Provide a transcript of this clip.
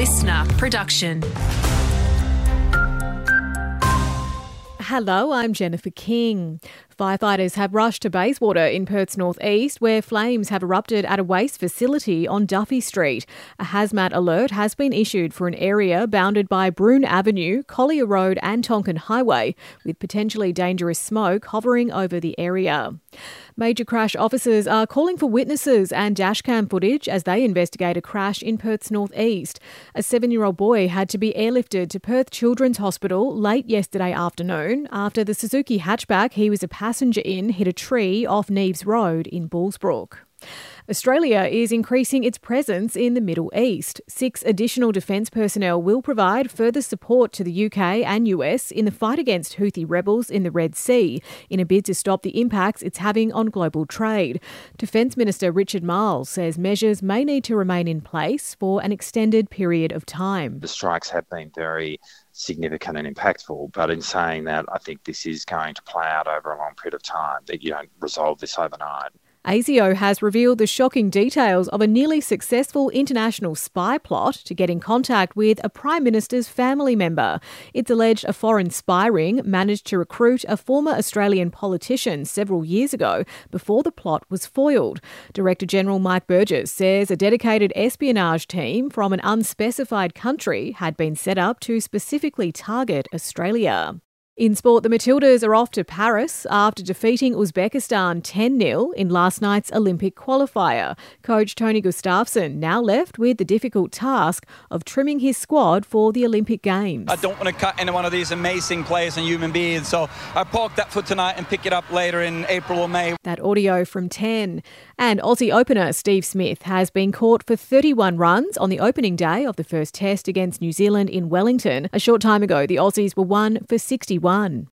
listener production. Hello, I'm Jennifer King. Firefighters have rushed to Bayswater in Perth's northeast, where flames have erupted at a waste facility on Duffy Street. A hazmat alert has been issued for an area bounded by Broome Avenue, Collier Road, and Tonkin Highway, with potentially dangerous smoke hovering over the area. Major crash officers are calling for witnesses and dashcam footage as they investigate a crash in Perth's northeast. A seven year old boy had to be airlifted to Perth Children's Hospital late yesterday afternoon after the Suzuki hatchback he was a passenger in hit a tree off Neaves Road in Bullsbrook. Australia is increasing its presence in the Middle East. Six additional defence personnel will provide further support to the UK and US in the fight against Houthi rebels in the Red Sea, in a bid to stop the impacts it's having on global trade. Defence Minister Richard Marles says measures may need to remain in place for an extended period of time. The strikes have been very significant and impactful. But in saying that, I think this is going to play out over a long period of time, that you don't resolve this overnight. ASIO has revealed the shocking details of a nearly successful international spy plot to get in contact with a Prime Minister's family member. It's alleged a foreign spy ring managed to recruit a former Australian politician several years ago before the plot was foiled. Director General Mike Burgess says a dedicated espionage team from an unspecified country had been set up to specifically target Australia. In sport, the Matildas are off to Paris after defeating Uzbekistan 10 0 in last night's Olympic qualifier. Coach Tony Gustavsson now left with the difficult task of trimming his squad for the Olympic Games. I don't want to cut any one of these amazing players and human beings, so I park that for tonight and pick it up later in April or May. That audio from 10. And Aussie opener Steve Smith has been caught for 31 runs on the opening day of the first test against New Zealand in Wellington. A short time ago, the Aussies were one for 61 one.